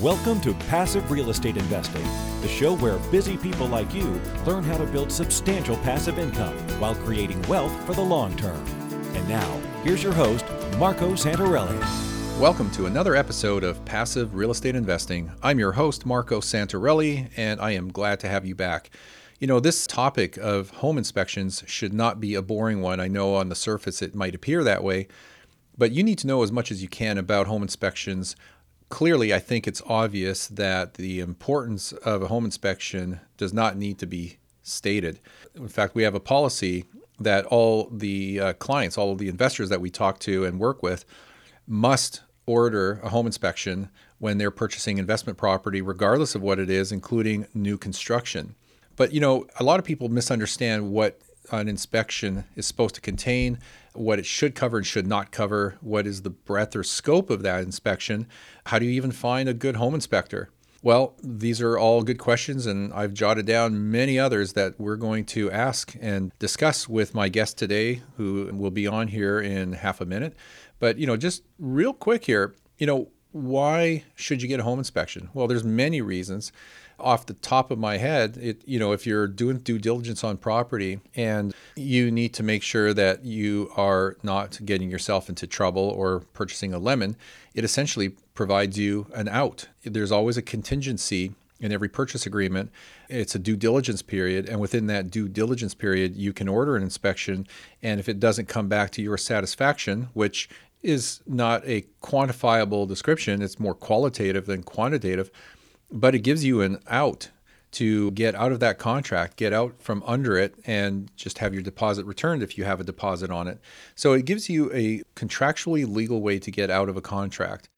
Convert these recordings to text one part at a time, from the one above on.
Welcome to Passive Real Estate Investing, the show where busy people like you learn how to build substantial passive income while creating wealth for the long term. And now, here's your host, Marco Santarelli. Welcome to another episode of Passive Real Estate Investing. I'm your host, Marco Santarelli, and I am glad to have you back. You know, this topic of home inspections should not be a boring one. I know on the surface it might appear that way, but you need to know as much as you can about home inspections. Clearly, I think it's obvious that the importance of a home inspection does not need to be stated. In fact, we have a policy that all the uh, clients, all of the investors that we talk to and work with, must order a home inspection when they're purchasing investment property, regardless of what it is, including new construction. But you know, a lot of people misunderstand what an inspection is supposed to contain, what it should cover and should not cover, what is the breadth or scope of that inspection, how do you even find a good home inspector? Well, these are all good questions, and I've jotted down many others that we're going to ask and discuss with my guest today, who will be on here in half a minute. But, you know, just real quick here, you know, why should you get a home inspection? Well, there's many reasons off the top of my head, it you know if you're doing due diligence on property and you need to make sure that you are not getting yourself into trouble or purchasing a lemon, it essentially provides you an out. There's always a contingency in every purchase agreement. It's a due diligence period, and within that due diligence period, you can order an inspection. And if it doesn't come back to your satisfaction, which is not a quantifiable description, it's more qualitative than quantitative but it gives you an out to get out of that contract, get out from under it, and just have your deposit returned if you have a deposit on it. So it gives you a contractually legal way to get out of a contract.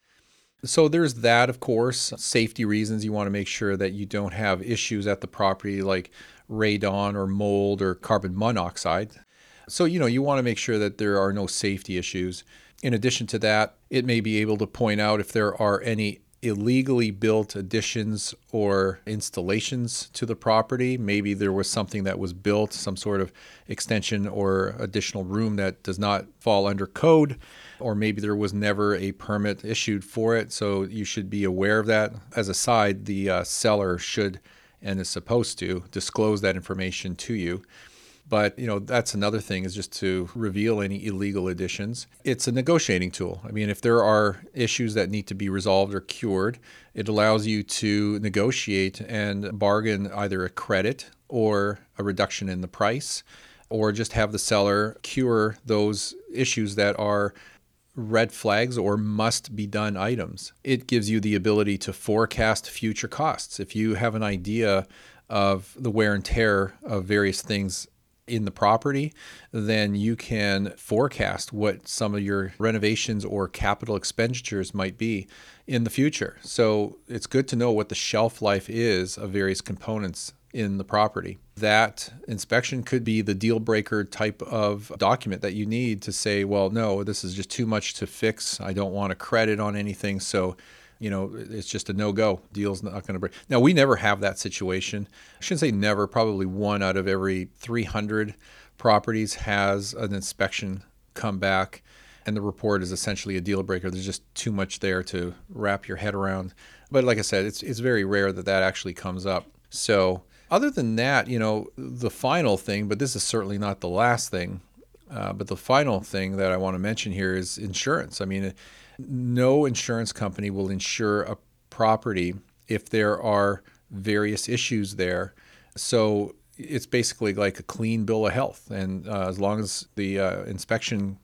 So there's that, of course, safety reasons. You want to make sure that you don't have issues at the property like radon or mold or carbon monoxide. So, you know, you want to make sure that there are no safety issues. In addition to that, it may be able to point out if there are any illegally built additions or installations to the property. Maybe there was something that was built, some sort of extension or additional room that does not fall under code, or maybe there was never a permit issued for it. So you should be aware of that. As a side, the uh, seller should and is supposed to disclose that information to you. But you know that's another thing is just to reveal any illegal additions. It's a negotiating tool. I mean, if there are issues that need to be resolved or cured, it allows you to negotiate and bargain either a credit or a reduction in the price, or just have the seller cure those issues that are red flags or must be done items. It gives you the ability to forecast future costs. If you have an idea of the wear and tear of various things in the property, then you can forecast what some of your renovations or capital expenditures might be in the future. So it's good to know what the shelf life is of various components in the property. That inspection could be the deal breaker type of document that you need to say, well, no, this is just too much to fix. I don't want a credit on anything. So you know, it's just a no go. Deal's not going to break. Now, we never have that situation. I shouldn't say never, probably one out of every 300 properties has an inspection come back and the report is essentially a deal breaker. There's just too much there to wrap your head around. But like I said, it's, it's very rare that that actually comes up. So, other than that, you know, the final thing, but this is certainly not the last thing, uh, but the final thing that I want to mention here is insurance. I mean, no insurance company will insure a property if there are various issues there. So it's basically like a clean bill of health. And uh, as long as the uh, inspection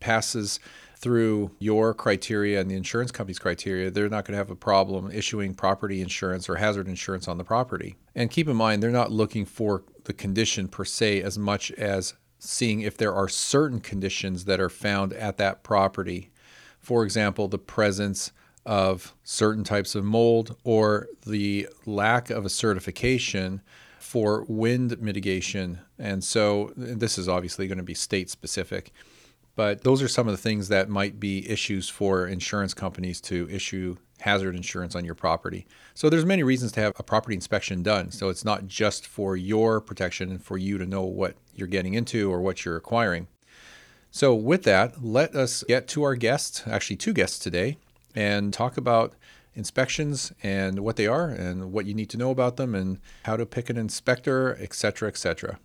passes through your criteria and the insurance company's criteria, they're not going to have a problem issuing property insurance or hazard insurance on the property. And keep in mind, they're not looking for the condition per se as much as seeing if there are certain conditions that are found at that property for example, the presence of certain types of mold or the lack of a certification for wind mitigation. And so this is obviously going to be state specific. But those are some of the things that might be issues for insurance companies to issue hazard insurance on your property. So there's many reasons to have a property inspection done. So it's not just for your protection and for you to know what you're getting into or what you're acquiring. So, with that, let us get to our guest, actually, two guests today, and talk about inspections and what they are and what you need to know about them and how to pick an inspector, etc., etc.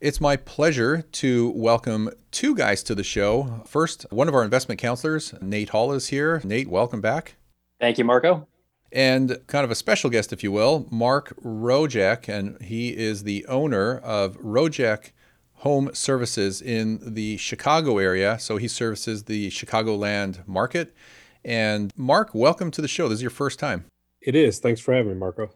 It's my pleasure to welcome two guys to the show. First, one of our investment counselors, Nate Hall, is here. Nate, welcome back. Thank you, Marco. And kind of a special guest, if you will, Mark Rojek, and he is the owner of Rojek Home Services in the Chicago area. So he services the Chicagoland market. And Mark, welcome to the show. This is your first time. It is. Thanks for having me, Marco.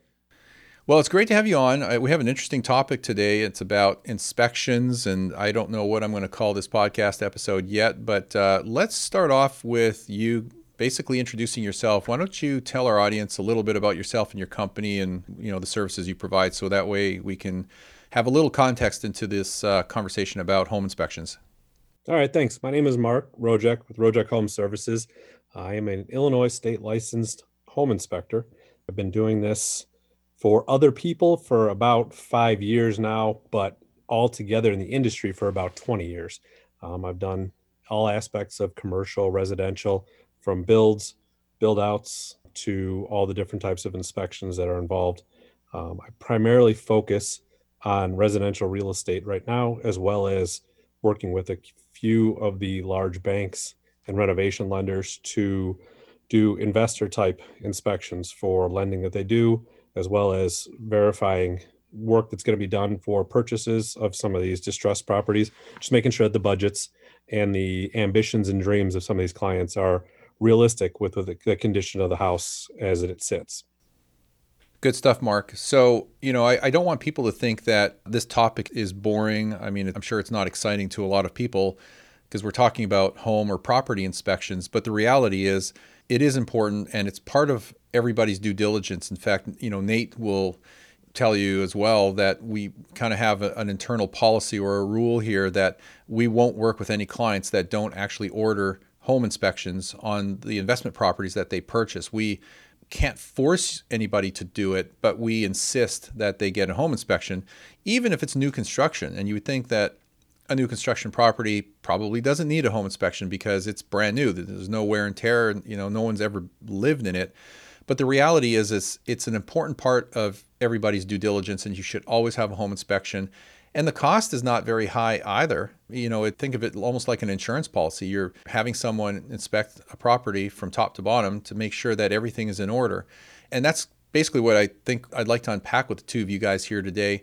Well, it's great to have you on. We have an interesting topic today. It's about inspections, and I don't know what I'm going to call this podcast episode yet, but uh, let's start off with you basically introducing yourself. Why don't you tell our audience a little bit about yourself and your company and you know the services you provide, so that way we can have a little context into this uh, conversation about home inspections. All right, thanks. My name is Mark Rojek with Rojek Home Services. I am an Illinois state licensed home inspector. I've been doing this for other people for about five years now, but altogether in the industry for about 20 years. Um, I've done all aspects of commercial, residential, from builds, build outs to all the different types of inspections that are involved. Um, I primarily focus on residential real estate right now, as well as working with a few of the large banks and renovation lenders to do investor type inspections for lending that they do as well as verifying work that's going to be done for purchases of some of these distressed properties, just making sure that the budgets and the ambitions and dreams of some of these clients are realistic with the, condition of the house as it sits. Good stuff, Mark. So, you know, I, I, don't want people to think that this topic is boring. I mean, I'm sure it's not exciting to a lot of people because we're talking about home or property inspections, but the reality is it is important and it's part of everybody's due diligence. In fact, you know, Nate will tell you as well that we kind of have a, an internal policy or a rule here that we won't work with any clients that don't actually order home inspections on the investment properties that they purchase. We can't force anybody to do it, but we insist that they get a home inspection, even if it's new construction. And you would think that a new construction property probably doesn't need a home inspection because it's brand new. There's no wear and tear. You know, no one's ever lived in it. But the reality is, is it's an important part of everybody's due diligence, and you should always have a home inspection. And the cost is not very high either. You know, think of it almost like an insurance policy. You're having someone inspect a property from top to bottom to make sure that everything is in order. And that's basically what I think I'd like to unpack with the two of you guys here today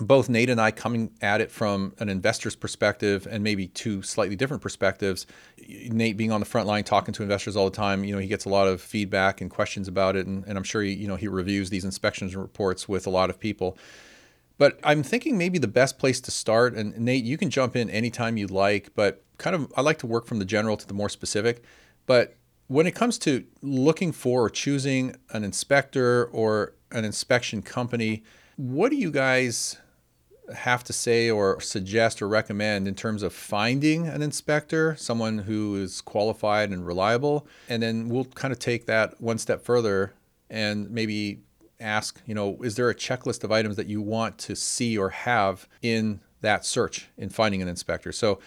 both Nate and I coming at it from an investor's perspective and maybe two slightly different perspectives. Nate being on the front line talking to investors all the time, you know, he gets a lot of feedback and questions about it, and, and I'm sure he, you know he reviews these inspections reports with a lot of people. But I'm thinking maybe the best place to start, and Nate, you can jump in anytime you'd like, but kind of I like to work from the general to the more specific. But when it comes to looking for or choosing an inspector or an inspection company, what do you guys have to say or suggest or recommend in terms of finding an inspector, someone who is qualified and reliable? And then we'll kind of take that one step further and maybe ask, you know, is there a checklist of items that you want to see or have in that search in finding an inspector? So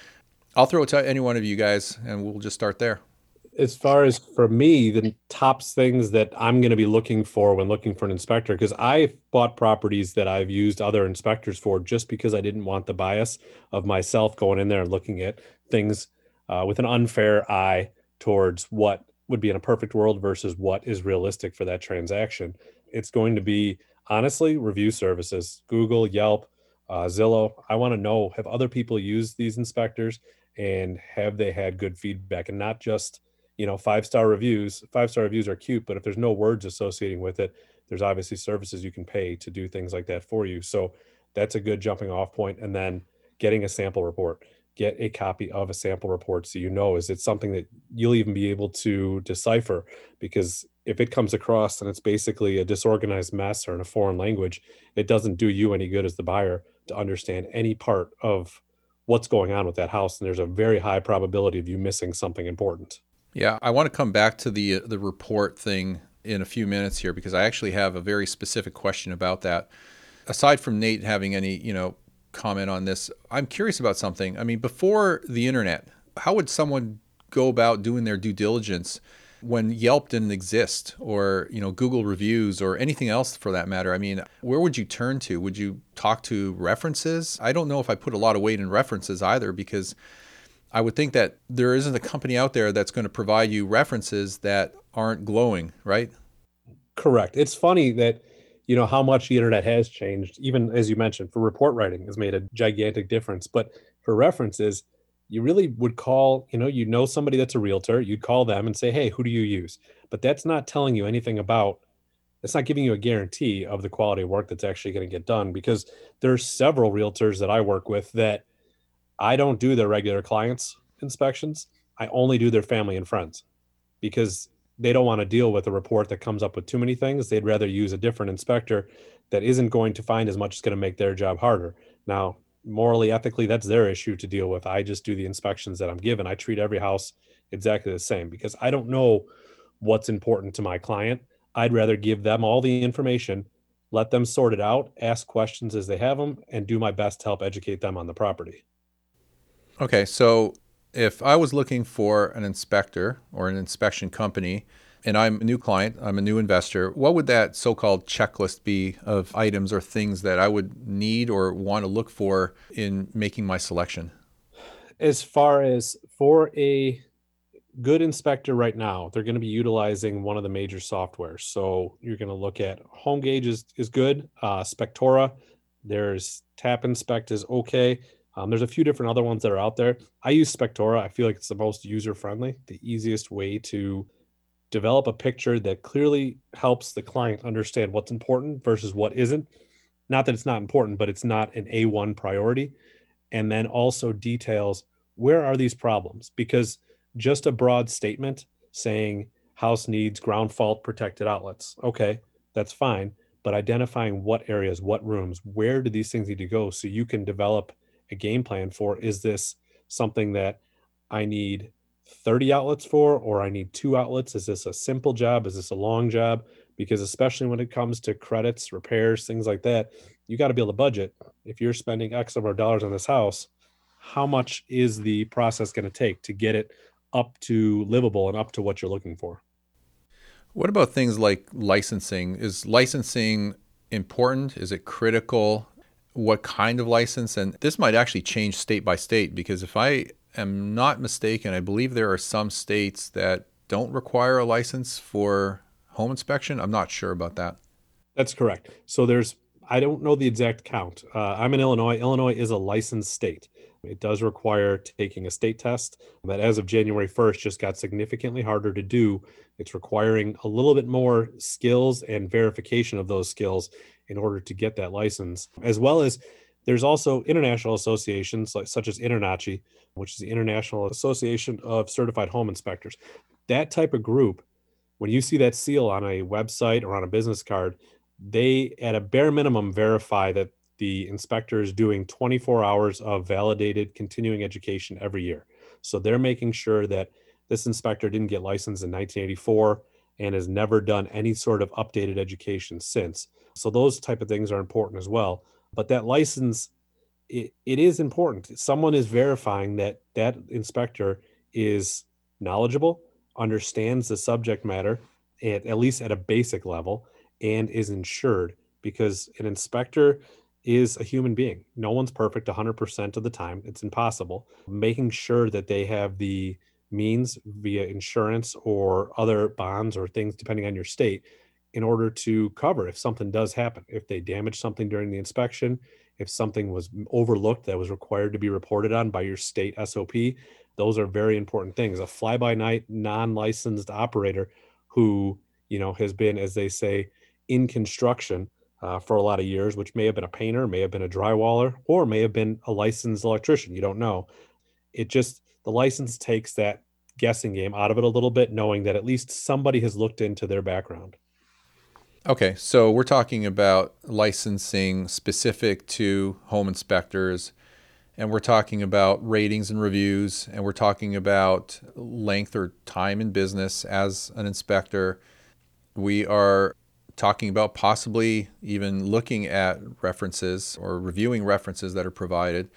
I'll throw it to any one of you guys and we'll just start there as far as for me, the tops things that I'm going to be looking for when looking for an inspector, because I bought properties that I've used other inspectors for just because I didn't want the bias of myself going in there and looking at things uh, with an unfair eye towards what would be in a perfect world versus what is realistic for that transaction. It's going to be honestly review services, Google, Yelp, uh, Zillow. I want to know have other people used these inspectors? And have they had good feedback? And not just you know five star reviews. Five star reviews are cute but if there's no words associating with it there's obviously services you can pay to do things like that for you. So that's a good jumping off point. And then getting a sample report. Get a copy of a sample report so you know is it something that you'll even be able to decipher? Because if it comes across and it's basically a disorganized mess or in a foreign language it doesn't do you any good as the buyer to understand any part of what's going on with that house and there's a very high probability of you missing something important yeah, I want to come back to the uh, the report thing in a few minutes here because I actually have a very specific question about that. Aside from Nate having any, you know, comment on this, I'm curious about something. I mean, before the internet, how would someone go about doing their due diligence when Yelp didn't exist or, you know, Google reviews or anything else for that matter, I mean, where would you turn to? Would you talk to references? I don't know if I put a lot of weight in references either because I would think that there isn't a company out there that's going to provide you references that aren't glowing, right? Correct. It's funny that you know how much the internet has changed even as you mentioned for report writing has made a gigantic difference but for references you really would call you know you know somebody that's a realtor you'd call them and say hey who do you use? But that's not telling you anything about it's not giving you a guarantee of the quality of work that's actually going to get done because there's several realtors that i work with that i don't do their regular clients inspections. I only do their family and friends because they don't want to deal with a report that comes up with too many things. They'd rather use a different inspector that isn't going to find as much as going to make their job harder. Now morally, ethically, that's their issue to deal with. I just do the inspections that I'm given. I treat every house exactly the same because I don't know what's important to my client. I'd rather give them all the information, let them sort it out, ask questions as they have them, and do my best to help educate them on the property. Okay, so if I was looking for an inspector or an inspection company and I'm a new client, I'm a new investor, what would that so called checklist be of items or things that I would need or want to look for in making my selection? As far as for a good inspector right now, they're going to be utilizing one of the major softwares. So you're going to look at HomeGauge is, is good, uh, Spectora, there's Tap Inspect is okay. Um, there's a few different other ones that are out there. I use Spectora. I feel like it's the most user friendly, the easiest way to develop a picture that clearly helps the client understand what's important versus what isn't. Not that it's not important, but it's not an A1 priority. And then also details where are these problems? Because just a broad statement saying house needs ground fault protected outlets. Okay, that's fine. But identifying what areas, what rooms, where do these things need to go so you can develop a game plan for is this something that I need 30 outlets for, or I need two outlets? Is this a simple job? Is this a long job? Because especially when it comes to credits, repairs, things like that, you got to be able to budget. If you're spending X number of dollars on this house, how much is the process going to take to get it up to livable and up to what you're looking for? What about things like licensing? Is licensing important? Is it critical? What kind of license? And this might actually change state by state because if I am not mistaken, I believe there are some states that don't require a license for home inspection. I'm not sure about that. That's correct. So there's, I don't know the exact count. Uh, I'm in Illinois. Illinois is a licensed state. It does require taking a state test that, as of January 1st, just got significantly harder to do. It's requiring a little bit more skills and verification of those skills in order to get that license, as well as there's also international associations like such as InterNACHI, which is the International Association of Certified Home Inspectors. That type of group, when you see that seal on a website or on a business card, they at a bare minimum verify that the inspector is doing 24 hours of validated continuing education every year. So they're making sure that this inspector didn't get licensed in 1984 and has never done any sort of updated education since. So those type of things are important as well but that license it, it is important. Someone is verifying that that inspector is knowledgeable understands the subject matter at, at least at a basic level and is insured because an inspector is a human being. No one's perfect 100% of the time. It's impossible. Making sure that they have the means via insurance or other bonds or things depending on your state in order to cover if something does happen. If they damage something during the inspection, if something was overlooked that was required to be reported on by your state SOP, those are very important things. A fly by night, non licensed operator who, you know, has been, as they say, in construction uh, for a lot of years, which may have been a painter, may have been a drywaller, or may have been a licensed electrician. You don't know. It just, the license takes that guessing game out of it a little bit, knowing that at least somebody has looked into their background. Okay, so we're talking about licensing specific to home inspectors, and we're talking about ratings and reviews, and we're talking about length or time in business as an inspector. We are talking about possibly even looking at references or reviewing references that are provided.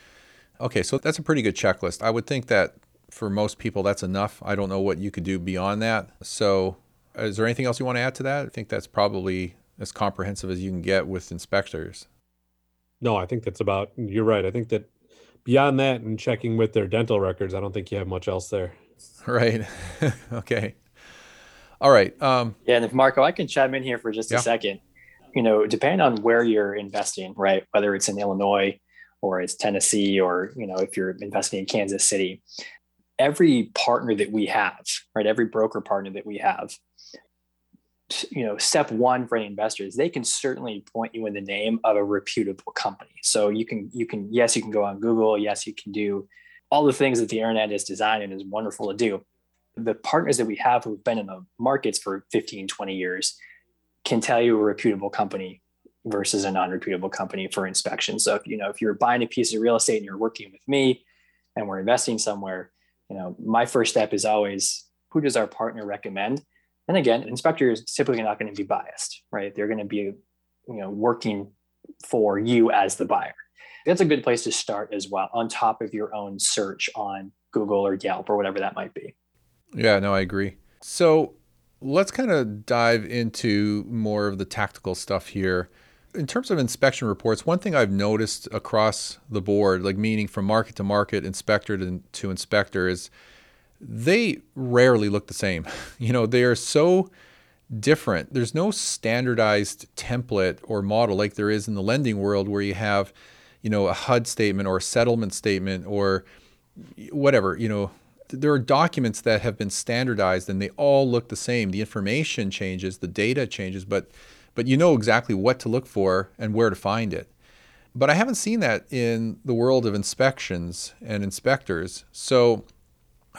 Okay, so that's a pretty good checklist. I would think that for most people, that's enough. I don't know what you could do beyond that. So, is there anything else you want to add to that? I think that's probably as comprehensive as you can get with inspectors. No, I think that's about, you're right. I think that beyond that and checking with their dental records, I don't think you have much else there. Right. okay. All right. Um, yeah. And if Marco, I can chime in here for just yeah. a second. You know, depending on where you're investing, right? Whether it's in Illinois or it's Tennessee or, you know, if you're investing in Kansas City, every partner that we have, right? Every broker partner that we have, you know step one for any investors they can certainly point you in the name of a reputable company. So you can you can yes you can go on google. Yes you can do all the things that the internet is designed and is wonderful to do. The partners that we have who've been in the markets for 15 20 years can tell you a reputable company versus a non-reputable company for inspection. So if you know if you're buying a piece of real estate and you're working with me and we're investing somewhere you know my first step is always who does our partner recommend and again, inspectors typically not going to be biased, right? They're going to be, you know, working for you as the buyer. That's a good place to start as well, on top of your own search on Google or Yelp or whatever that might be. Yeah, no, I agree. So let's kind of dive into more of the tactical stuff here. In terms of inspection reports, one thing I've noticed across the board, like meaning from market to market, inspector to, to inspector, is they rarely look the same. You know, they are so different. There's no standardized template or model like there is in the lending world where you have, you know, a HUD statement or a settlement statement or whatever, you know, there are documents that have been standardized and they all look the same. The information changes, the data changes, but but you know exactly what to look for and where to find it. But I haven't seen that in the world of inspections and inspectors. So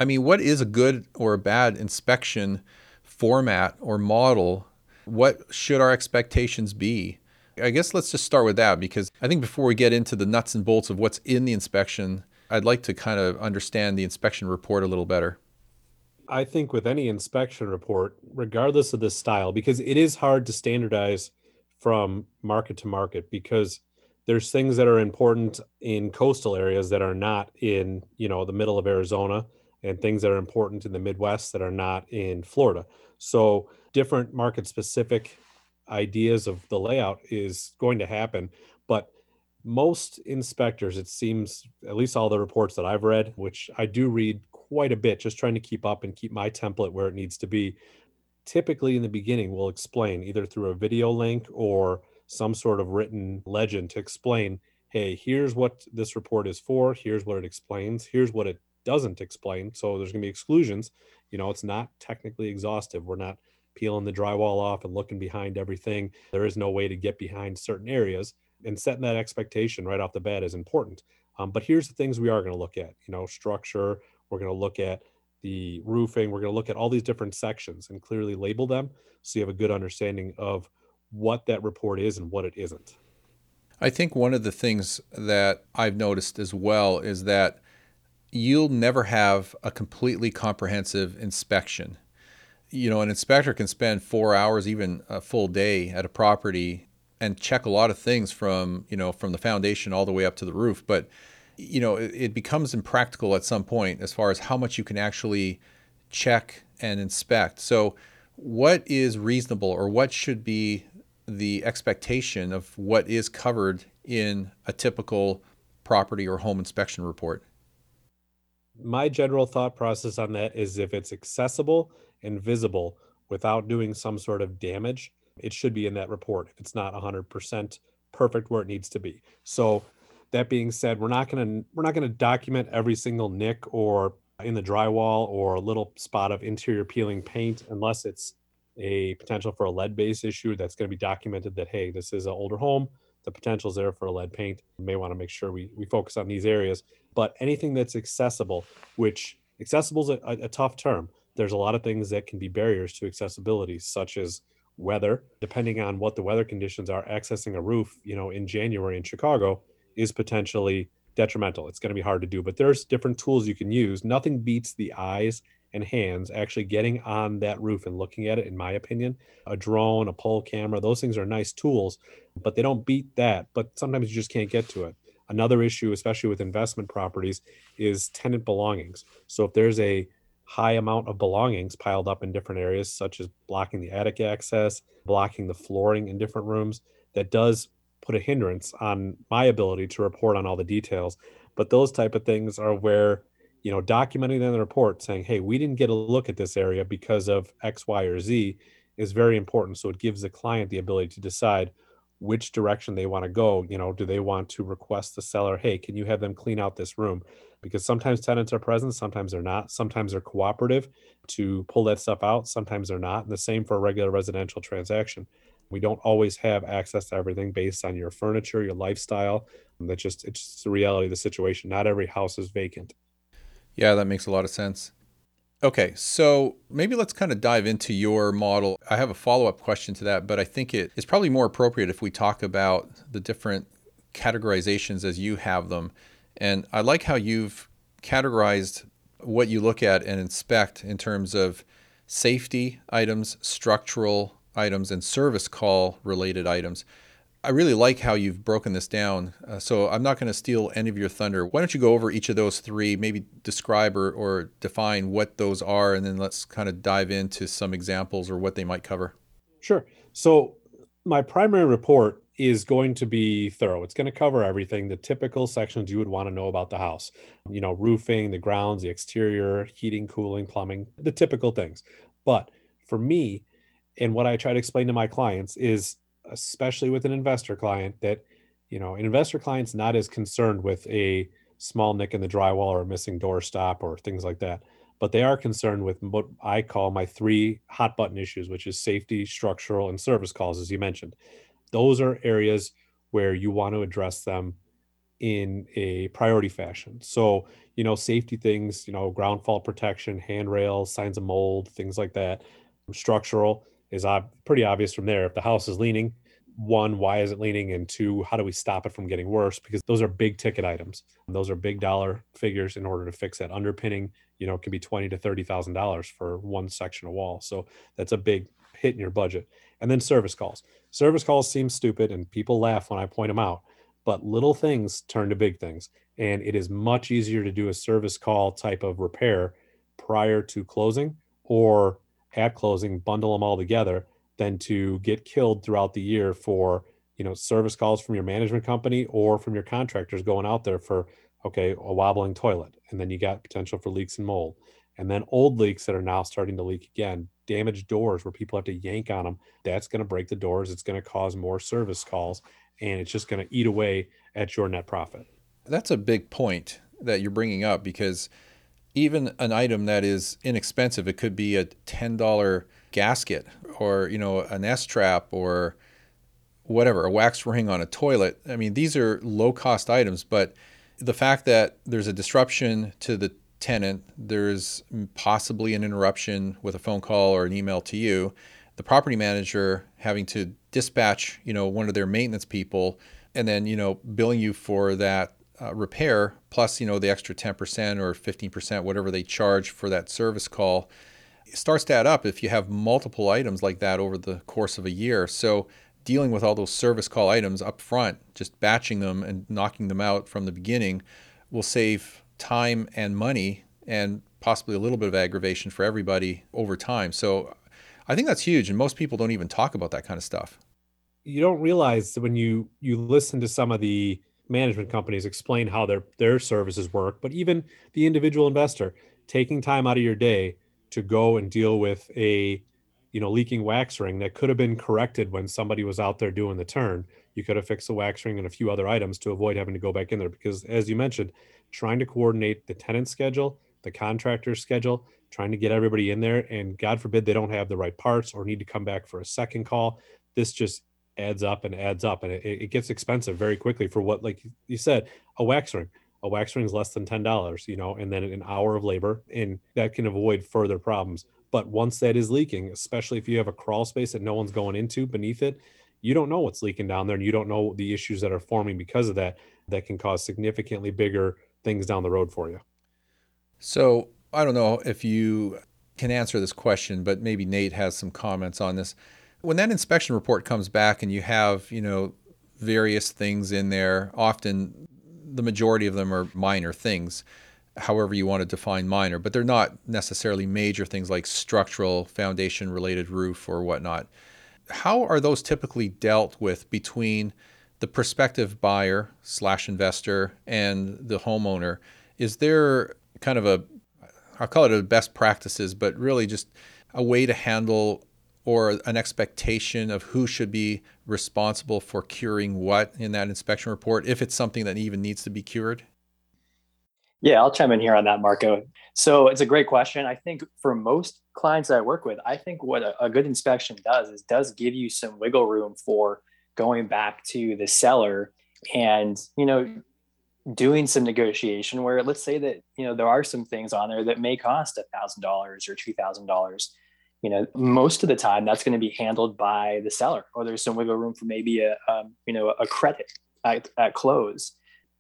I mean, what is a good or a bad inspection format or model? What should our expectations be? I guess let's just start with that because I think before we get into the nuts and bolts of what's in the inspection, I'd like to kind of understand the inspection report a little better. I think with any inspection report, regardless of the style, because it is hard to standardize from market to market because there's things that are important in coastal areas that are not in, you know, the middle of Arizona and things that are important in the Midwest that are not in Florida. So different market specific ideas of the layout is going to happen, but most inspectors, it seems, at least all the reports that I've read, which I do read quite a bit, just trying to keep up and keep my template where it needs to be, typically in the beginning will explain either through a video link or some sort of written legend to explain hey, here's what this report is for, here's what it explains, here's what it doesn't explain. So there's going to be exclusions. You know, it's not technically exhaustive. We're not peeling the drywall off and looking behind everything. There is no way to get behind certain areas. And setting that expectation right off the bat is important. Um, but here's the things we are going to look at. You know, structure. We're going to look at the roofing. We're going to look at all these different sections and clearly label them so you have a good understanding of what that report is and what it isn't. I think one of the things that I've noticed as well is that you'll never have a completely comprehensive inspection. You know, an inspector can spend four hours, even a full day at a property and check a lot of things from, you know, from the foundation all the way up to the roof. But, you know, it, it becomes impractical at some point as far as how much you can actually check and inspect. So, what is reasonable or what should be the expectation of what is covered in a typical property or home inspection report? My general thought process on that is if it's accessible and visible without doing some sort of damage, it should be in that report if it's not 100% perfect where it needs to be. So that being said, we're not going to we're not going to document every single nick or in the drywall or a little spot of interior peeling paint unless it's a potential for a lead base issue that's going to be documented that hey, this is an older home, the potential is there for lead paint. We may want to make sure we, we focus on these areas but anything that's accessible, which accessible is a, a, a tough term. There's a lot of things that can be barriers to accessibility, such as weather. Depending on what the weather conditions are, accessing a roof, you know, in January in Chicago is potentially detrimental. It's going to be hard to do, but there's different tools you can use. Nothing beats the eyes and hands actually getting on that roof and looking at it, in my opinion. A drone, a pole camera, those things are nice tools, but they don't beat that. But sometimes you just can't get to it. Another issue, especially with investment properties, is tenant belongings. So if there's a high amount of belongings piled up in different areas, such as blocking the attic access, blocking the flooring in different rooms, that does put a hindrance on my ability to report on all the details. But those type of things are where, you know, documenting in the report saying, hey, we didn't get a look at this area because of X, Y, or Z is very important. So it gives the client the ability to decide which direction they want to go. You know, do they want to request the seller, hey, can you have them clean out this room? Because sometimes tenants are present, sometimes they're not. Sometimes they're cooperative to pull that stuff out, sometimes they're not. And the same for a regular residential transaction. We don't always have access to everything based on your furniture, your lifestyle. And that's just it's just the reality of the situation. Not every house is vacant. Yeah, that makes a lot of sense. Okay, so maybe let's kind of dive into your model. I have a follow up question to that, but I think it is probably more appropriate if we talk about the different categorizations as you have them. And I like how you've categorized what you look at and inspect in terms of safety items, structural items, and service call related items. I really like how you've broken this down. Uh, so I'm not going to steal any of your thunder. Why don't you go over each of those three, maybe describe or, or define what those are, and then let's kind of dive into some examples or what they might cover. Sure. So my primary report is going to be thorough. It's going to cover everything, the typical sections you would want to know about the house. You know, roofing, the grounds, the exterior, heating, cooling, plumbing, the typical things. But for me, and what I try to explain to my clients is especially with an investor client that you know an investor client's not as concerned with a small nick in the drywall or a missing door stop or things like that but they are concerned with what i call my three hot button issues which is safety structural and service calls as you mentioned. Those are areas where you want to address them in a priority fashion. So you know safety things you know ground fault protection handrails signs of mold things like that structural is ob- pretty obvious from there if the house is leaning one, why is it leaning? And two, how do we stop it from getting worse? Because those are big ticket items. Those are big dollar figures in order to fix that underpinning. You know, it can be twenty to thirty thousand dollars for one section of wall. So that's a big hit in your budget. And then service calls. Service calls seem stupid, and people laugh when I point them out. But little things turn to big things, and it is much easier to do a service call type of repair prior to closing or at closing, bundle them all together than to get killed throughout the year for you know service calls from your management company or from your contractors going out there for okay a wobbling toilet and then you got potential for leaks and mold. And then old leaks that are now starting to leak again damaged doors where people have to yank on them that's going to break the doors it's going to cause more service calls and it's just going to eat away at your net profit. That's a big point that you're bringing up because even an item that is inexpensive it could be a $10 gasket or you know an S trap or whatever a wax ring on a toilet. I mean these are low cost items, but the fact that there's a disruption to the tenant, there's possibly an interruption with a phone call or an email to you, the property manager having to dispatch you know one of their maintenance people and then you know billing you for that uh, repair plus you know the extra 10% or 15% whatever they charge for that service call starts to add up if you have multiple items like that over the course of a year. So dealing with all those service call items up front, just batching them and knocking them out from the beginning will save time and money and possibly a little bit of aggravation for everybody over time. So I think that's huge and most people don't even talk about that kind of stuff. You don't realize when you you listen to some of the management companies explain how their their services work, but even the individual investor taking time out of your day to go and deal with a you know leaking wax ring that could have been corrected when somebody was out there doing the turn. You could have fixed the wax ring and a few other items to avoid having to go back in there because as you mentioned trying to coordinate the tenant schedule the contractor schedule trying to get everybody in there and god forbid they don't have the right parts or need to come back for a second call. This just adds up and adds up and it, it gets expensive very quickly for what like you said a wax ring. A wax ring is less than $10 you know and then an hour of labor and that can avoid further problems. But once that is leaking especially if you have a crawl space that no one's going into beneath it you don't know what's leaking down there and you don't know the issues that are forming because of that that can cause significantly bigger things down the road for you. So i don't know if you can answer this question but maybe nate has some comments on this when that inspection report comes back and you have you know various things in there often the majority of them are minor things, however you want to define minor, but they're not necessarily major things like structural, foundation related roof or whatnot. How are those typically dealt with between the prospective buyer slash investor and the homeowner? Is there kind of a, I'll call it a best practices, but really just a way to handle or an expectation of who should be responsible for curing what in that inspection report if it's something that even needs to be cured? Yeah, I'll chime in here on that, Marco. So it's a great question. I think for most clients that I work with, I think what a, a good inspection does is does give you some wiggle room for going back to the seller and you know doing some negotiation where let's say that you know there are some things on there that may cost a thousand dollars or two thousand dollars you know most of the time that's going to be handled by the seller or there's some wiggle room for maybe a um, you know a credit at, at close.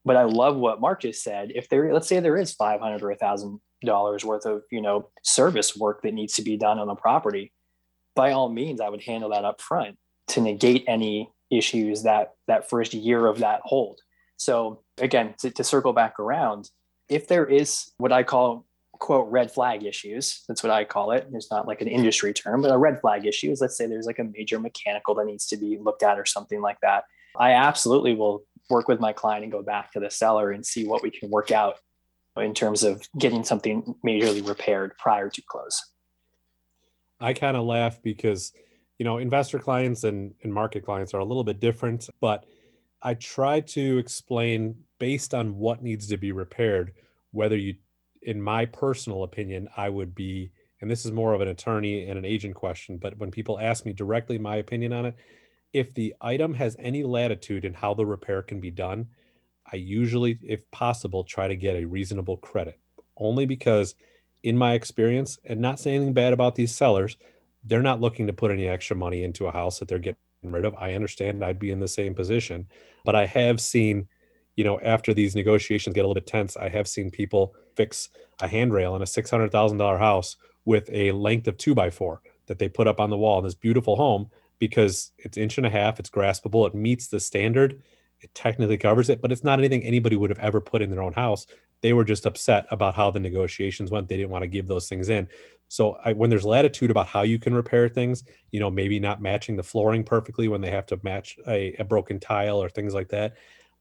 But i love what mark just said if there let's say there is 500 or a thousand dollars worth of you know service work that needs to be done on the property by all means i would handle that up front to negate any issues that that first year of that hold. So again to, to circle back around if there is what i call quote red flag issues. That's what i call it. It's not like an industry term but a red flag issue is let's say there's like a major mechanical that needs to be looked at or something like that. I absolutely will work with my client and go back to the seller and see what we can work out in terms of getting something majorly repaired prior to close. I kind of laugh because you know investor clients and, and market clients are a little bit different but i try to explain based on what needs to be repaired whether you in my personal opinion, I would be, and this is more of an attorney and an agent question, but when people ask me directly my opinion on it, if the item has any latitude in how the repair can be done, I usually, if possible, try to get a reasonable credit. Only because, in my experience, and not saying anything bad about these sellers, they're not looking to put any extra money into a house that they're getting rid of. I understand I'd be in the same position, but I have seen you know, after these negotiations get a little bit tense, I have seen people fix a handrail in a six hundred thousand dollar house with a length of two by four that they put up on the wall in this beautiful home because it's inch and a half, it's graspable, it meets the standard, it technically covers it, but it's not anything anybody would have ever put in their own house. They were just upset about how the negotiations went. They didn't want to give those things in. So I, when there's latitude about how you can repair things, you know, maybe not matching the flooring perfectly when they have to match a, a broken tile or things like that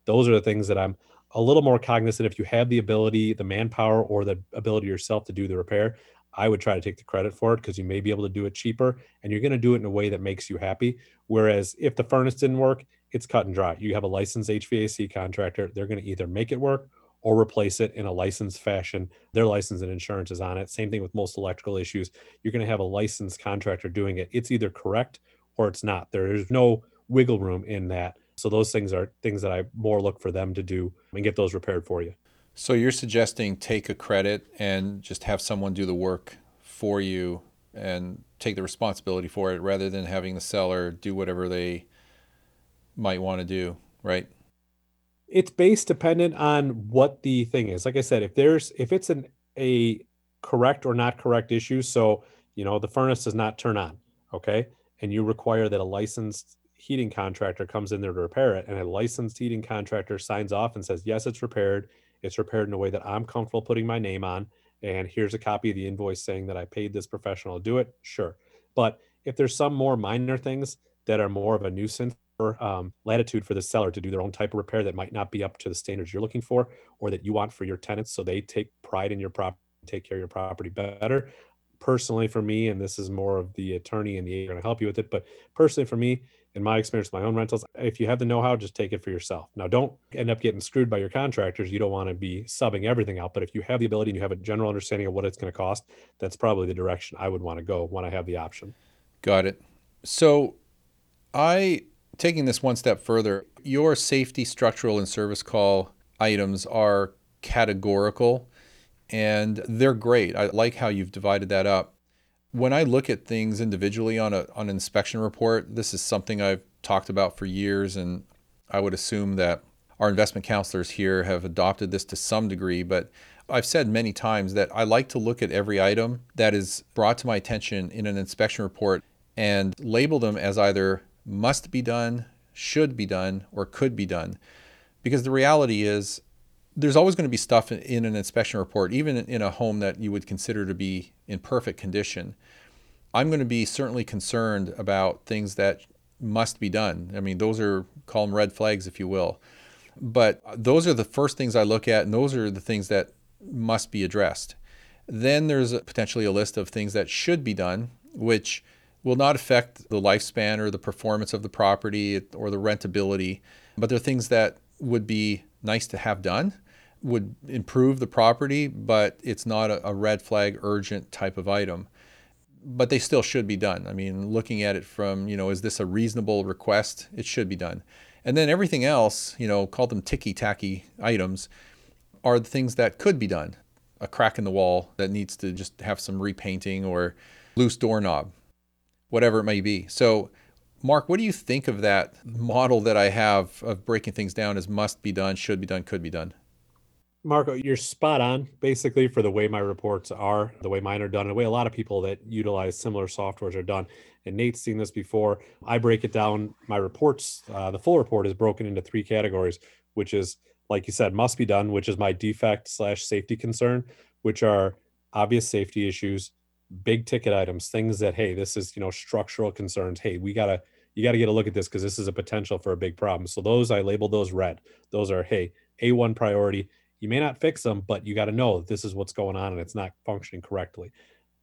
those are the things that I'm a little more cognizant. If you have the ability, the manpower, or the ability yourself to do the repair, I would try to take the credit for it because you may be able to do it cheaper and you're going to do it in a way that makes you happy. Whereas if the furnace didn't work, it's cut and dry. You have a licensed HVAC contractor, they're going to either make it work or replace it in a licensed fashion. Their license and insurance is on it. Same thing with most electrical issues. You're going to have a licensed contractor doing it. It's either correct or it's not. There's no wiggle room in that. So those things are things that I more look for them to do and get those repaired for you. So you're suggesting take a credit and just have someone do the work for you and take the responsibility for it rather than having the seller do whatever they might want to do, right? It's base dependent on what the thing is. Like I said, if there's if it's an a correct or not correct issue, so you know the furnace does not turn on, okay, and you require that a licensed heating contractor comes in there to repair it and a licensed heating contractor signs off and says yes it's repaired. It's repaired in a way that i'm comfortable putting my name on and here's a copy of the invoice saying that i paid this professional to do it. Sure. But if there's some more minor things that are more of a nuisance or um, latitude for the seller to do their own type of repair that might not be up to the standards you're looking for or that you want for your tenants so they take pride in your property take care of your property better personally for me and this is more of the attorney and the agent to help you with it but personally for me in my experience, my own rentals, if you have the know-how, just take it for yourself. Now, don't end up getting screwed by your contractors. You don't want to be subbing everything out, but if you have the ability and you have a general understanding of what it's going to cost, that's probably the direction I would want to go when I have the option. Got it. So, I taking this one step further, your safety, structural, and service call items are categorical and they're great. I like how you've divided that up when I look at things individually on a on an inspection report, this is something I've talked about for years, and I would assume that our investment counselors here have adopted this to some degree. But I've said many times that I like to look at every item that is brought to my attention in an inspection report and label them as either must be done, should be done, or could be done. Because the reality is, there's always going to be stuff in an inspection report, even in a home that you would consider to be in perfect condition. I'm going to be certainly concerned about things that must be done. I mean, those are call them red flags, if you will. But uh, those are the first things I look at, and those are the things that must be addressed. Then there's potentially a list of things that should be done, which will not affect the lifespan or the performance of the property or the rentability, but they're things that would be nice to have done, would improve the property, but it's not a, a red flag urgent type of item. But they still should be done. I mean, looking at it from, you know, is this a reasonable request? It should be done. And then everything else, you know, call them ticky tacky items, are the things that could be done. A crack in the wall that needs to just have some repainting or loose doorknob, whatever it may be. So, Mark, what do you think of that model that I have of breaking things down as must be done, should be done, could be done? Marco, you're spot on basically for the way my reports are, the way mine are done, and the way a lot of people that utilize similar softwares are done. And Nate's seen this before. I break it down. My reports, uh, the full report is broken into three categories, which is, like you said, must be done, which is my defect slash safety concern, which are obvious safety issues, big ticket items, things that, hey, this is, you know, structural concerns. Hey, we got to, you got to get a look at this because this is a potential for a big problem. So those, I label those red. Those are, hey, A1 priority you may not fix them, but you got to know this is what's going on and it's not functioning correctly.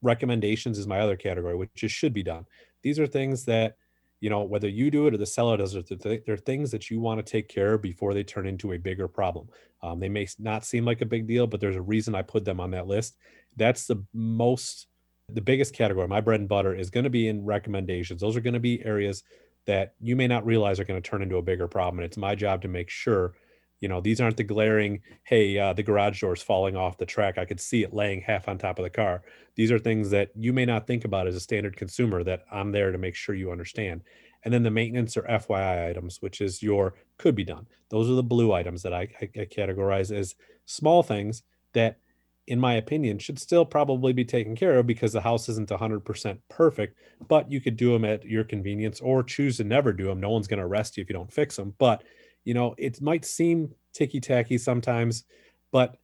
Recommendations is my other category, which just should be done. These are things that, you know, whether you do it or the seller does it, they're things that you want to take care of before they turn into a bigger problem. Um, they may not seem like a big deal, but there's a reason I put them on that list. That's the most, the biggest category. My bread and butter is going to be in recommendations. Those are going to be areas that you may not realize are going to turn into a bigger problem. And it's my job to make sure you know these aren't the glaring hey uh, the garage door is falling off the track i could see it laying half on top of the car these are things that you may not think about as a standard consumer that i'm there to make sure you understand and then the maintenance or fyi items which is your could be done those are the blue items that i, I, I categorize as small things that in my opinion should still probably be taken care of because the house isn't 100% perfect but you could do them at your convenience or choose to never do them no one's going to arrest you if you don't fix them but you know, it might seem ticky tacky sometimes, but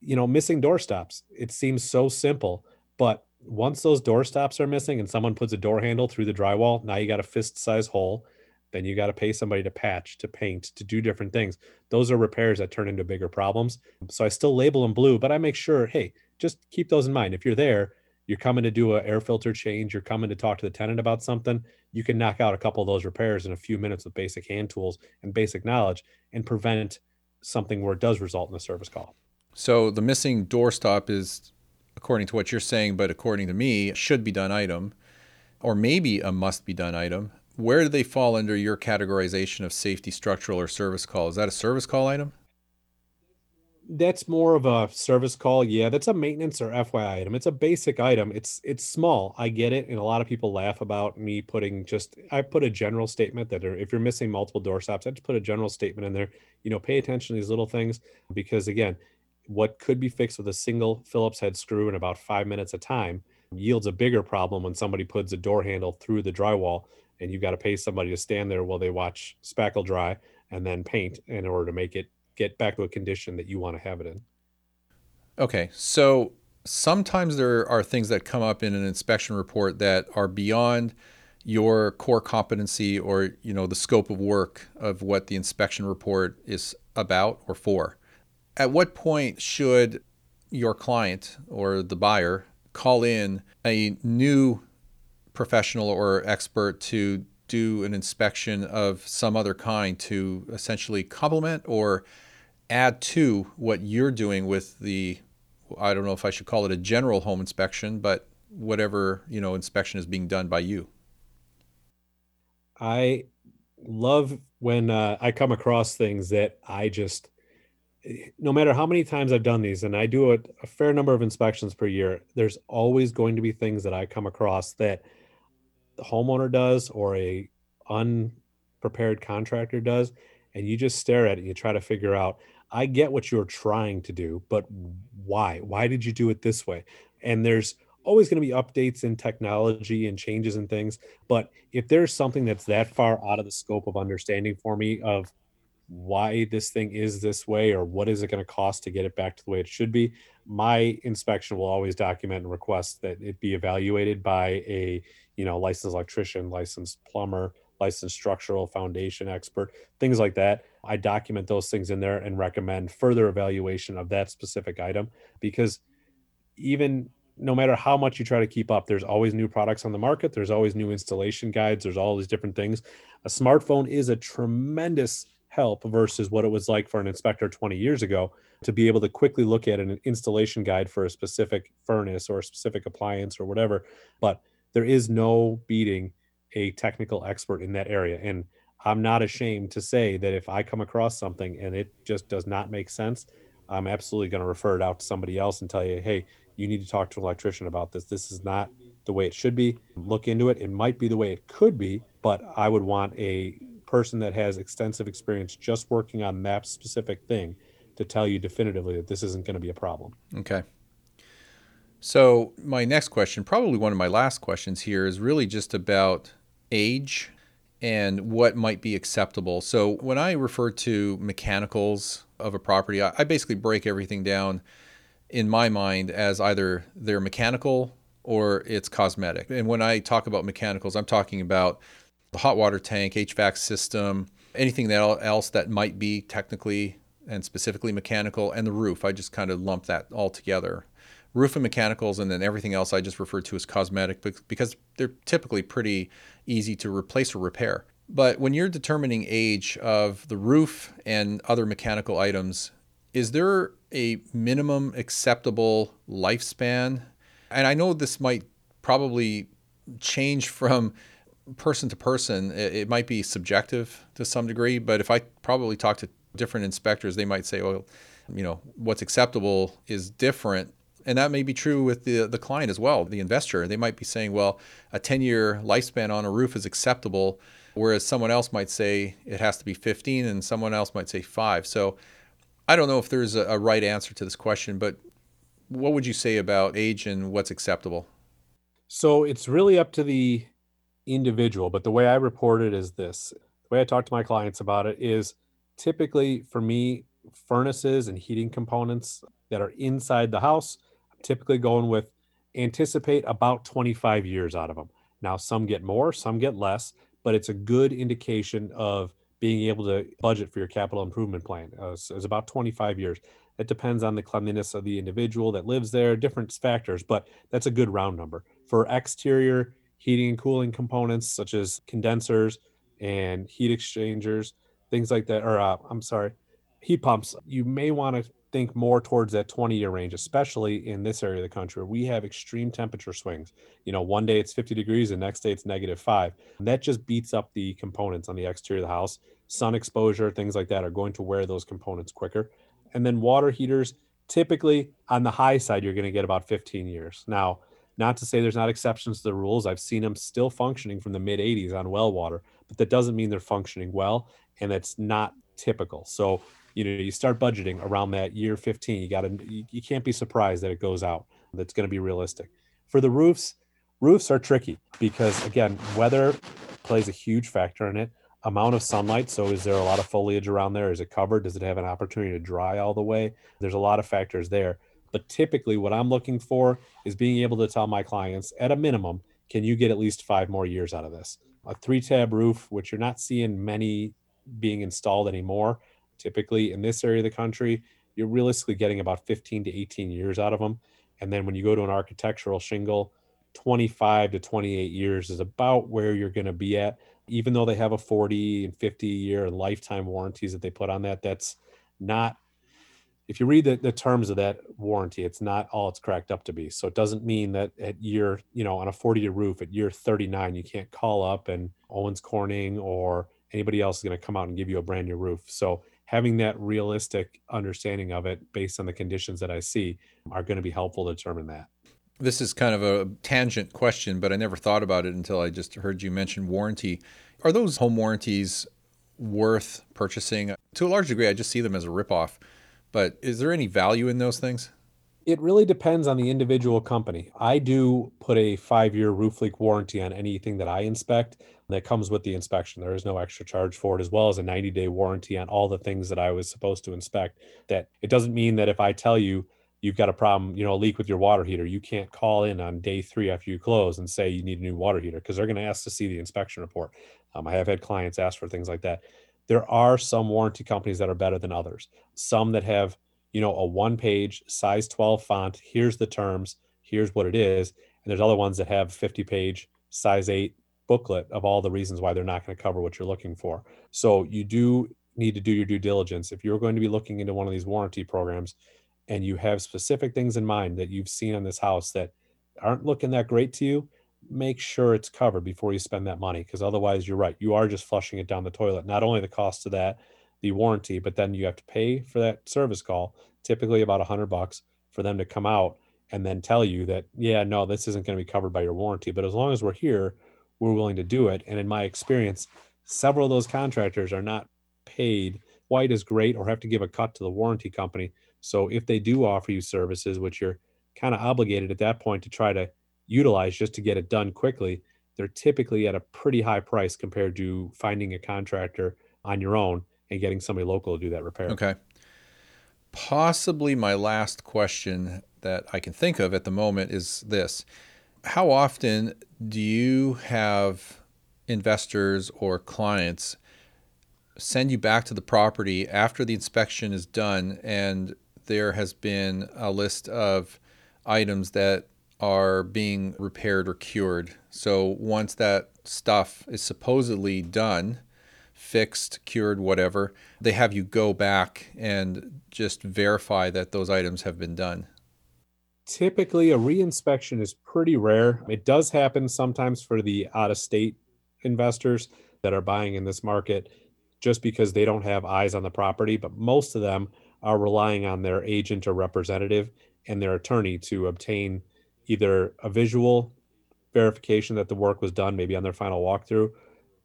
you know, missing door stops. It seems so simple, but once those door stops are missing and someone puts a door handle through the drywall, now you got a fist size hole. Then you got to pay somebody to patch, to paint, to do different things. Those are repairs that turn into bigger problems. So I still label them blue, but I make sure, hey, just keep those in mind. If you're there, you're coming to do an air filter change, you're coming to talk to the tenant about something, you can knock out a couple of those repairs in a few minutes with basic hand tools and basic knowledge and prevent something where it does result in a service call. So the missing doorstop is, according to what you're saying, but according to me, should be done item, or maybe a must be done item. Where do they fall under your categorization of safety, structural, or service call? Is that a service call item? that's more of a service call. Yeah, that's a maintenance or FYI item. It's a basic item. It's it's small. I get it, and a lot of people laugh about me putting just. I put a general statement that if you're missing multiple door stops, I just put a general statement in there. You know, pay attention to these little things because again, what could be fixed with a single Phillips head screw in about five minutes a time yields a bigger problem when somebody puts a door handle through the drywall and you've got to pay somebody to stand there while they watch spackle dry and then paint in order to make it get back to a condition that you want to have it in. Okay, so sometimes there are things that come up in an inspection report that are beyond your core competency or you know the scope of work of what the inspection report is about or for. At what point should your client or the buyer call in a new professional or expert to do an inspection of some other kind to essentially complement or add to what you're doing with the I don't know if I should call it a general home inspection, but whatever, you know, inspection is being done by you. I love when uh, I come across things that I just no matter how many times I've done these, and I do a, a, fair number of inspections per year, there's always going to be things that I come across that homeowner does or a unprepared contractor does, and you just stare at it and you try to figure out I get what you're trying to do, but why? Why did you do it this way? And there's always going to be updates in technology and changes and things. But if there's something that's that far out of the scope of understanding for me of why this thing is this way or what is it going to cost to get it back to the way it should be my inspection will always document and request that it be evaluated by a you know licensed electrician licensed plumber licensed structural foundation expert things like that i document those things in there and recommend further evaluation of that specific item because even no matter how much you try to keep up, there's always new products on the market. There's always new installation guides. There's all these different things. A smartphone is a tremendous help versus what it was like for an inspector 20 years ago to be able to quickly look at an installation guide for a specific furnace or a specific appliance or whatever. But there is no beating a technical expert in that area. And I'm not ashamed to say that if I come across something and it just does not make sense, I'm absolutely going to refer it out to somebody else and tell you, hey, you need to talk to an electrician about this. This is not the way it should be. Look into it. It might be the way it could be, but I would want a person that has extensive experience just working on that specific thing to tell you definitively that this isn't going to be a problem. Okay. So, my next question, probably one of my last questions here, is really just about age and what might be acceptable. So, when I refer to mechanicals of a property, I basically break everything down in my mind as either they're mechanical or it's cosmetic. And when I talk about mechanicals, I'm talking about the hot water tank, HVAC system, anything else that might be technically and specifically mechanical, and the roof. I just kind of lump that all together. Roof and mechanicals, and then everything else I just refer to as cosmetic because they're typically pretty easy to replace or repair. But when you're determining age of the roof and other mechanical items, is there a minimum acceptable lifespan? And I know this might probably change from person to person. It, might be subjective to some degree, but if I probably talk to different inspectors, they might say, well, you know, what's acceptable is different. And that may be true with the, the client as well, the investor. They might be saying, well, a 10 year lifespan on a roof is acceptable, whereas someone else might say it has to be 15 and someone else might say five. So I don't know if there's a, a right answer to this question, but what would you say about age and what's acceptable? So it's really up to the individual, but the way I report it is this. The way I talk to my clients about it is typically for me, furnaces and heating components that are inside the house, typically going with anticipate about 25 years out of them. Now, some get more, some get less, but it's a good indication of being able to budget for your capital improvement plan. Uh, so it's about 25 years. It depends on the cleanliness of the individual that lives there, different factors, but that's a good round number. For exterior heating and cooling components, such as condensers and heat exchangers, things like that, or uh, I'm sorry, heat pumps, you may want to think more towards that 20 year range, especially in this area of the country. Where we have extreme temperature swings. You know, one day it's 50 degrees, the next day it's negative five. And that just beats up the components on the exterior of the house. Sun exposure, things like that are going to wear those components quicker. And then water heaters, typically on the high side, you're going to get about 15 years. Now, not to say there's not exceptions to the rules. I've seen them still functioning from the mid 80s on well water, but that doesn't mean they're functioning well. And it's not typical. So you know you start budgeting around that year 15 you got to you, you can't be surprised that it goes out that's going to be realistic. For the roofs roofs are tricky because again weather plays a huge factor in it. Amount of sunlight so is there a lot of foliage around there? Is it covered? Does it have an opportunity to dry all the way? There's a lot of factors there. But typically what i'm looking for is being able to tell my clients at a minimum can you get at least five more years out of this? A three tab roof which you're not seeing many being installed anymore typically in this area of the country, you're realistically getting about 15 to 18 years out of them. And then when you go to an architectural shingle, 25 to 28 years is about where you're going to be at. Even though they have a 40 and 50 year lifetime warranties that they put on that, that's not, if you read the, the terms of that warranty, it's not all it's cracked up to be. So it doesn't mean that at year, you know, on a 40 year roof at year 39, you can't call up and Owens Corning or anybody else is going to come out and give you a brand new roof. So having that realistic understanding of it based on the conditions that I see are going to be helpful to determine that. This is kind of a tangent question, but I never thought about it until I just heard you mention warranty. Are those home warranties worth purchasing? To a large degree, I just see them as a ripoff. But is there any value in those things? It really depends on the individual company. I do put a five year roof leak warranty on anything that I inspect that comes with the inspection. There is no extra charge for it, as well as a 90 day warranty on all the things that I was supposed to inspect. That it doesn't mean that if I tell you you've got a problem, you know, a leak with your water heater, you can't call in on day three after you close and say you need a new water heater because they're going to ask to see the inspection report. Um, I have had clients ask for things like that. There are some warranty companies that are better than others, some that have you know, a one page size 12 font. Here's the terms. Here's what it is. And there's other ones that have 50 page size eight booklet of all the reasons why they're not going to cover what you're looking for. So you do need to do your due diligence. If you're going to be looking into one of these warranty programs and you have specific things in mind that you've seen on this house that aren't looking that great to you, make sure it's covered before you spend that money. Because otherwise, you're right. You are just flushing it down the toilet. Not only the cost of that, the warranty, but then you have to pay for that service call, typically about a hundred bucks for them to come out and then tell you that, yeah, no, this isn't going to be covered by your warranty. But as long as we're here, we're willing to do it. And in my experience, several of those contractors are not paid quite as great or have to give a cut to the warranty company. So if they do offer you services, which you're kind of obligated at that point to try to utilize just to get it done quickly, they're typically at a pretty high price compared to finding a contractor on your own and getting somebody local to do that repair. Okay. Possibly my last question that I can think of at the moment is this How often do you have investors or clients send you back to the property after the inspection is done and there has been a list of items that are being repaired or cured? So once that stuff is supposedly done, fixed, cured, whatever, they have you go back and just verify that those items have been done. Typically, a reinspection is pretty rare. It does happen sometimes for the out of state investors that are buying in this market just because they don't have eyes on the property, but most of them are relying on their agent or representative and their attorney to obtain either a visual verification that the work was done, maybe on their final walkthrough,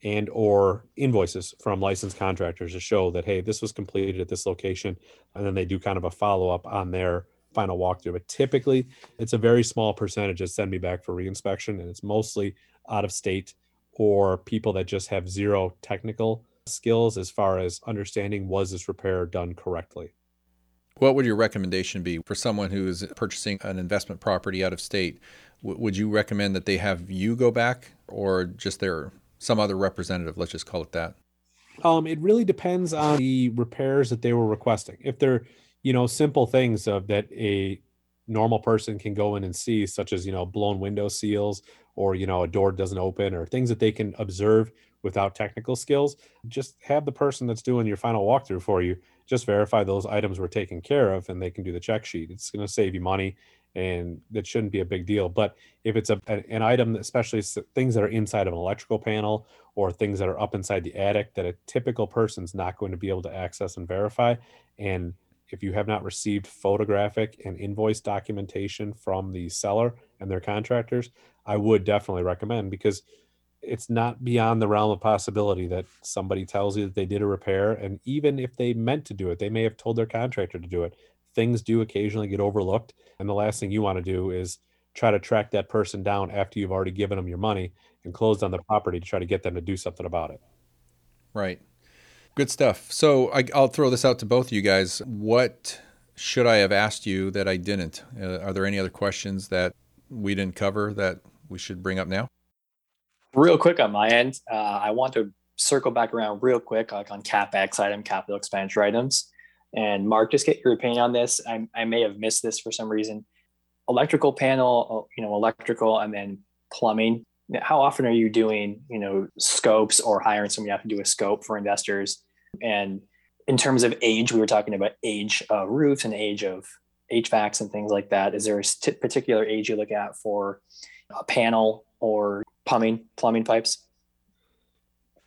and or invoices from licensed contractors to show that hey this was completed at this location and then they do kind of a follow-up on their final walkthrough. But typically it's a very small percentage that send me back for reinspection and it's mostly out of state or people that just have zero technical skills as far as understanding was this repair done correctly. What would your recommendation be for someone who is purchasing an investment property out of state? W- would you recommend that they have you go back or just their some other representative. Let's just call it that. Um, it really depends on the repairs that they were requesting. If they're, you know, simple things of that a normal person can go in and see, such as you know blown window seals or you know a door doesn't open or things that they can observe without technical skills, just have the person that's doing your final walkthrough for you just verify those items were taken care of and they can do the check sheet. It's going to save you money and that shouldn't be a big deal. But if it's a, an item, especially things that are inside of an electrical panel or things that are up inside the attic that a typical person's not going to be able to access and verify, and if you have not received photographic and invoice documentation from the seller and their contractors, I would definitely recommend because it's not beyond the realm of possibility that somebody tells you that they did a repair and even if they meant to do it they may have told their contractor to do it things do occasionally get overlooked. And the last thing you want to do is try to track that person down after you've already given them your money and closed on the property to try to get them to do something about it. Right. Good stuff. So I, will throw this out to both of you guys. What should I have asked you that I didn't? Uh, are there any other questions that we didn't cover that we should bring up now? Real quick on my end, uh, I want to circle back around real quick like on capex item, capital expenditure items. And Mark, just get your opinion on this. I, I may have missed this for some reason. Electrical panel, uh, you know, electrical, and then plumbing. How often are you doing, you know, scopes or hiring somebody out to do a scope for investors? And in terms of age, we were talking about age of roofs and age of HVACs and things like that. Is there a t- particular age you look at for a panel or plumbing plumbing pipes?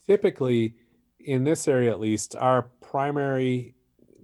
Typically, in this area at least, our primary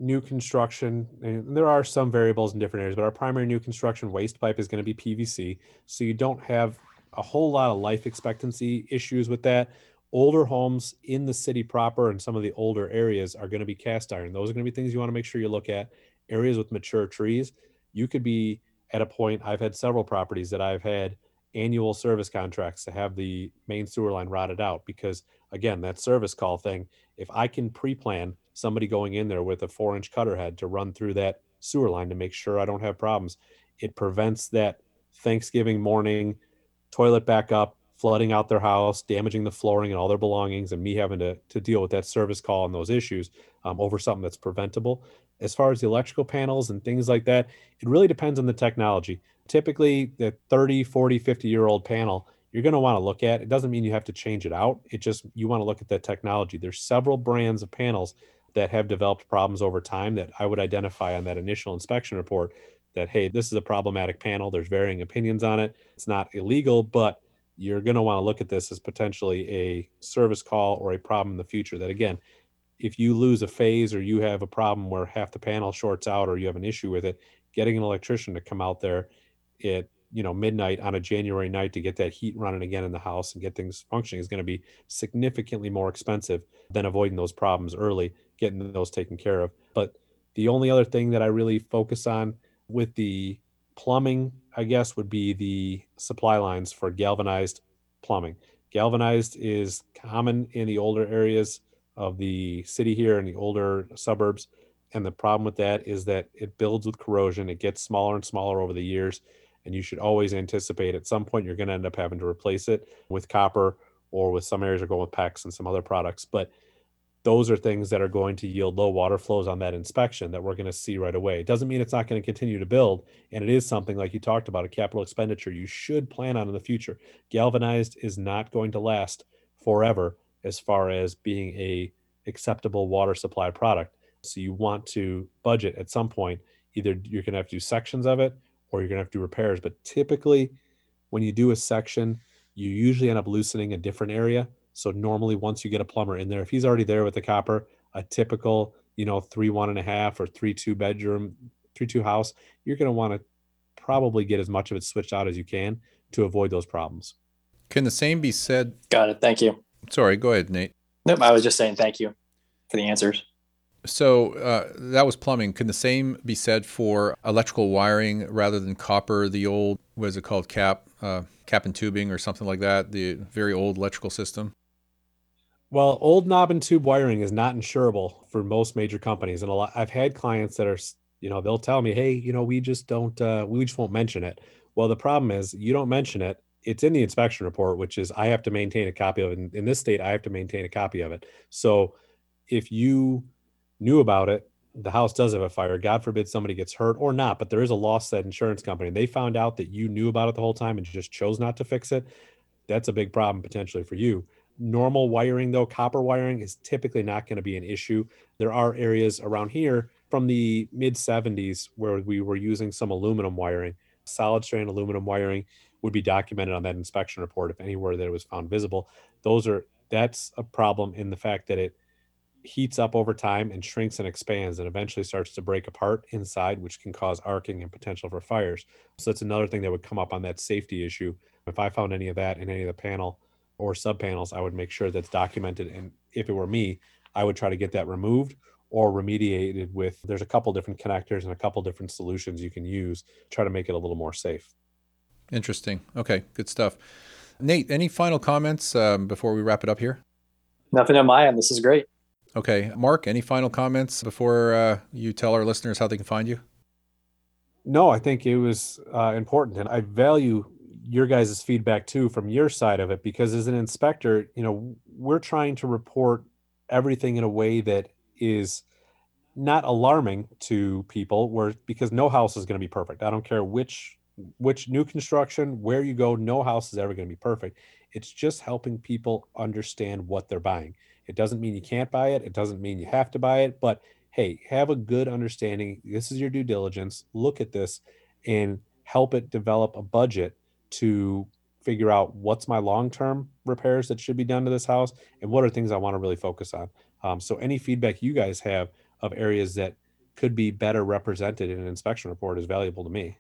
new construction, there are some variables in different areas, but our primary new construction waste pipe is going to be PVC. So you don't have a whole lot of life expectancy issues with that. Older homes in the city proper and some of the older areas are going to be cast iron. Those are going to be things you want to make sure you look at. Areas with mature trees, you could be at a point. I've had several properties that I've had annual service contracts to have the main sewer line rodded out because again that service call thing if i can pre-plan somebody going in there with a four inch cutter head to run through that sewer line to make sure i don't have problems. It prevents that thanksgiving morning toilet backup, flooding out their house damaging the flooring and all their belongings and me having to, to deal with that service call and those issues um, over something that's preventable. As far as the electrical panels and things like that it really depends on the technology. Typically the 30 40 50 year old panel you're going to want to look at it doesn't mean you have to change it out. It just you want to look at that technology. There's several brands of panels that have developed problems over time that i would identify on that initial inspection report that hey this is a problematic panel there's varying opinions on it it's not illegal but you're going to want to look at this as potentially a service call or a problem in the future that again if you lose a phase or you have a problem where half the panel shorts out or you have an issue with it getting an electrician to come out there at you know midnight on a January night to get that heat running again in the house and get things functioning is going to be significantly more expensive than avoiding those problems early, getting those taken care of. But the only other thing that I really focus on with the plumbing, I guess, would be the supply lines for galvanized plumbing. Galvanized is common in the older areas of the city here in the older suburbs. And the problem with that is that it builds with corrosion. It gets smaller and smaller over the years and you should always anticipate at some point you're going to end up having to replace it with copper or with some areas are going with PEX and some other products. But those are things that are going to yield low water flows on that inspection that we're going to see right away. It doesn't mean it's not going to continue to build. And it is something like you talked about a capital expenditure you should plan on in the future. Galvanized is not going to last forever as far as being a acceptable water supply product. So you want to budget at some point. Either you're going to have to do sections of it or you're going to have to do repairs. But typically, when you do a section, you usually end up loosening a different area. So normally, once you get a plumber in there, if he's already there with the copper, a typical, you know, three one and a half or three two bedroom, three two house, you're going to want to probably get as much of it switched out as you can to avoid those problems. Can the same be said? Got it. Thank you. Sorry, go ahead, Nate. Nope, I was just saying thank you for the answers. So uh, that was plumbing. Can the same be said for electrical wiring rather than copper? The old, what is it called, cap, uh, cap and tubing, or something like that? The very old electrical system. Well, old knob and tube wiring is not insurable for most major companies, and a lot. I've had clients that are, you know, they'll tell me, "Hey, you know, we just don't, uh, we just won't mention it." Well, the problem is you don't mention it. It's in the inspection report, which is I have to maintain a copy of it. In, in this state, I have to maintain a copy of it. So if you knew about it, the house does have a fire. God forbid somebody gets hurt or not, but there is a loss that insurance company. They found out that you knew about it the whole time and just chose not to fix it. That's a big problem potentially for you. Normal wiring, though, copper wiring is typically not going to be an issue. There are areas around here from the mid 70s where we were using some aluminum wiring. Solid strand aluminum wiring would be documented on that inspection report if anywhere that it was found visible. Those are that's a problem in the fact that it heats up over time and shrinks and expands and eventually starts to break apart inside, which can cause arcing and potential for fires. So that's another thing that would come up on that safety issue. If I found any of that in any of the panel or sub panels, I would make sure that's documented. And if it were me, I would try to get that removed or remediated with there's a couple different connectors and a couple different solutions you can use try to make it a little more safe. Interesting. Okay, good stuff. Nate, any final comments um, before we wrap it up here? Nothing on my end. This is great. Okay. Mark, any final comments before uh, you tell our listeners how they can find you? No, I think it was uh, important. And I value your guys' feedback too from your side of it because as an inspector, you know, we're trying to report everything in a way that is not alarming to people where because no house is going to be perfect. I don't care which which new construction, where you go, no house is ever going to be perfect. It's just helping people understand what they're buying. It doesn't mean you can't buy it. It doesn't mean you have to buy it. But hey, have a good understanding. This is your due diligence. Look at this and help it develop a budget to figure out what's my long-term repairs that should be done to this house and what are things I want to really focus on. Um, so any feedback you guys have of areas that could be better represented in an inspection report is valuable to me.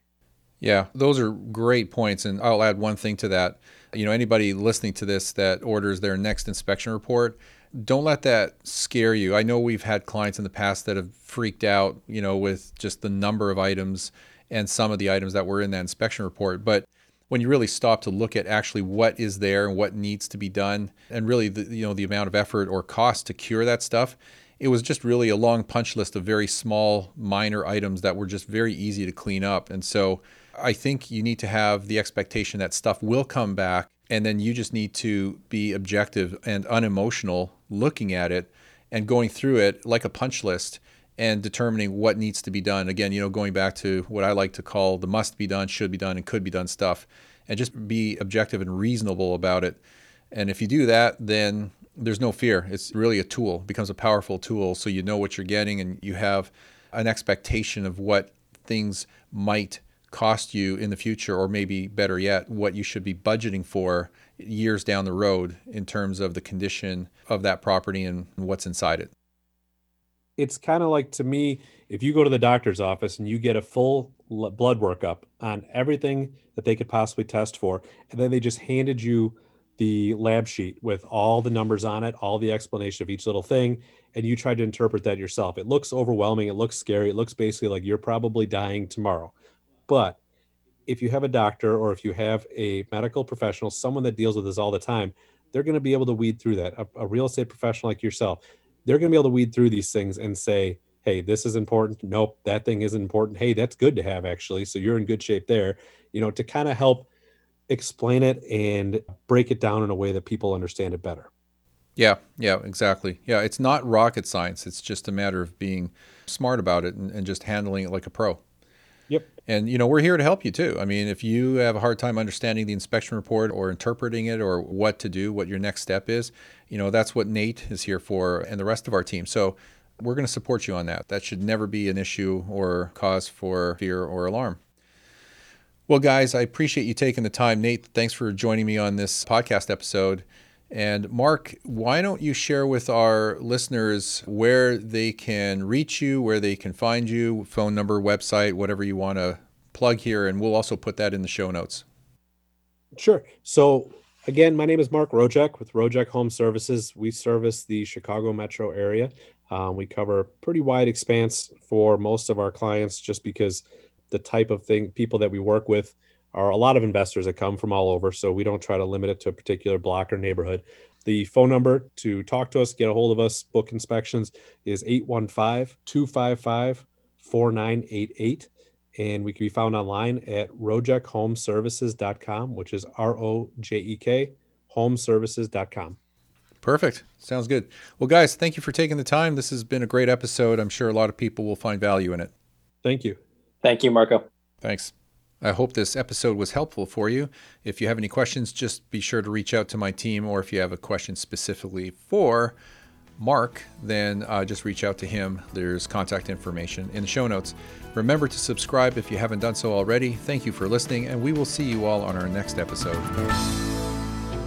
Yeah, those are great points. And I'll add one thing to that. You know, anybody listening to this that orders their next inspection report, don't let that scare you. I know we've had clients in the past that have freaked out, you know, with just the number of items and some of the items that were in that inspection report. But when you really stop to look at actually what is there and what needs to be done, and really the you know the amount of effort or cost to cure that stuff, it was just really a long punch list of very small, minor items that were just very easy to clean up. And so I think you need to have the expectation that stuff will come back, and then you just need to be objective and unemotional looking at it and going through it like a punch list and determining what needs to be done. Again, you know, going back to what I like to call the must be done, should be done, and could be done stuff, and just be objective and reasonable about it. And if you do that, then there's no fear. It's really a tool, it becomes a powerful tool. So you know what you're getting and you have an expectation of what things might cost you in the future, or maybe better yet, what you should be budgeting for years down the road in terms of the condition of that property and what's inside it it's kind of like to me if you go to the doctor's office and you get a full blood workup on everything that they could possibly test for and then they just handed you the lab sheet with all the numbers on it all the explanation of each little thing and you try to interpret that yourself. It looks overwhelming it looks scary it looks basically like you're probably dying tomorrow. But if you have a doctor or if you have a medical professional someone that deals with this all the time they're going to be able to weed through that. A, a real estate professional like yourself they're going to be able to weed through these things and say, hey, this is important. Nope, that thing isn't important. Hey, that's good to have actually. So you're in good shape there, you know, to kind of help explain it and break it down in a way that people understand it better. Yeah, yeah, exactly. Yeah, it's not rocket science. It's just a matter of being smart about it and, and just handling it like a pro. Yep. And you know, we're here to help you too. I mean, if you have a hard time understanding the inspection report or interpreting it or what to do, what your next step is, you know, that's what Nate is here for and the rest of our team. So, we're going to support you on that. That should never be an issue or cause for fear or alarm. Well, guys, I appreciate you taking the time. Nate, thanks for joining me on this podcast episode. And Mark, why don't you share with our listeners where they can reach you, where they can find you, phone number, website, whatever you want to plug here, and we'll also put that in the show notes. Sure. So again, my name is Mark Rojek with Rojek Home Services. We service the Chicago metro area. Um, we cover a pretty wide expanse for most of our clients just because the type of thing people that we work with are a lot of investors that come from all over. So we don't try to limit it to a particular block or neighborhood. The phone number to talk to us, get a hold of us, book inspections is 815 255 4988. And we can be found online at rojekhomeservices.com, which is R O J E K, homeservices.com. Perfect. Sounds good. Well, guys, thank you for taking the time. This has been a great episode. I'm sure a lot of people will find value in it. Thank you. Thank you, Marco. Thanks. I hope this episode was helpful for you. If you have any questions, just be sure to reach out to my team, or if you have a question specifically for Mark, then uh, just reach out to him. There's contact information in the show notes. Remember to subscribe if you haven't done so already. Thank you for listening, and we will see you all on our next episode.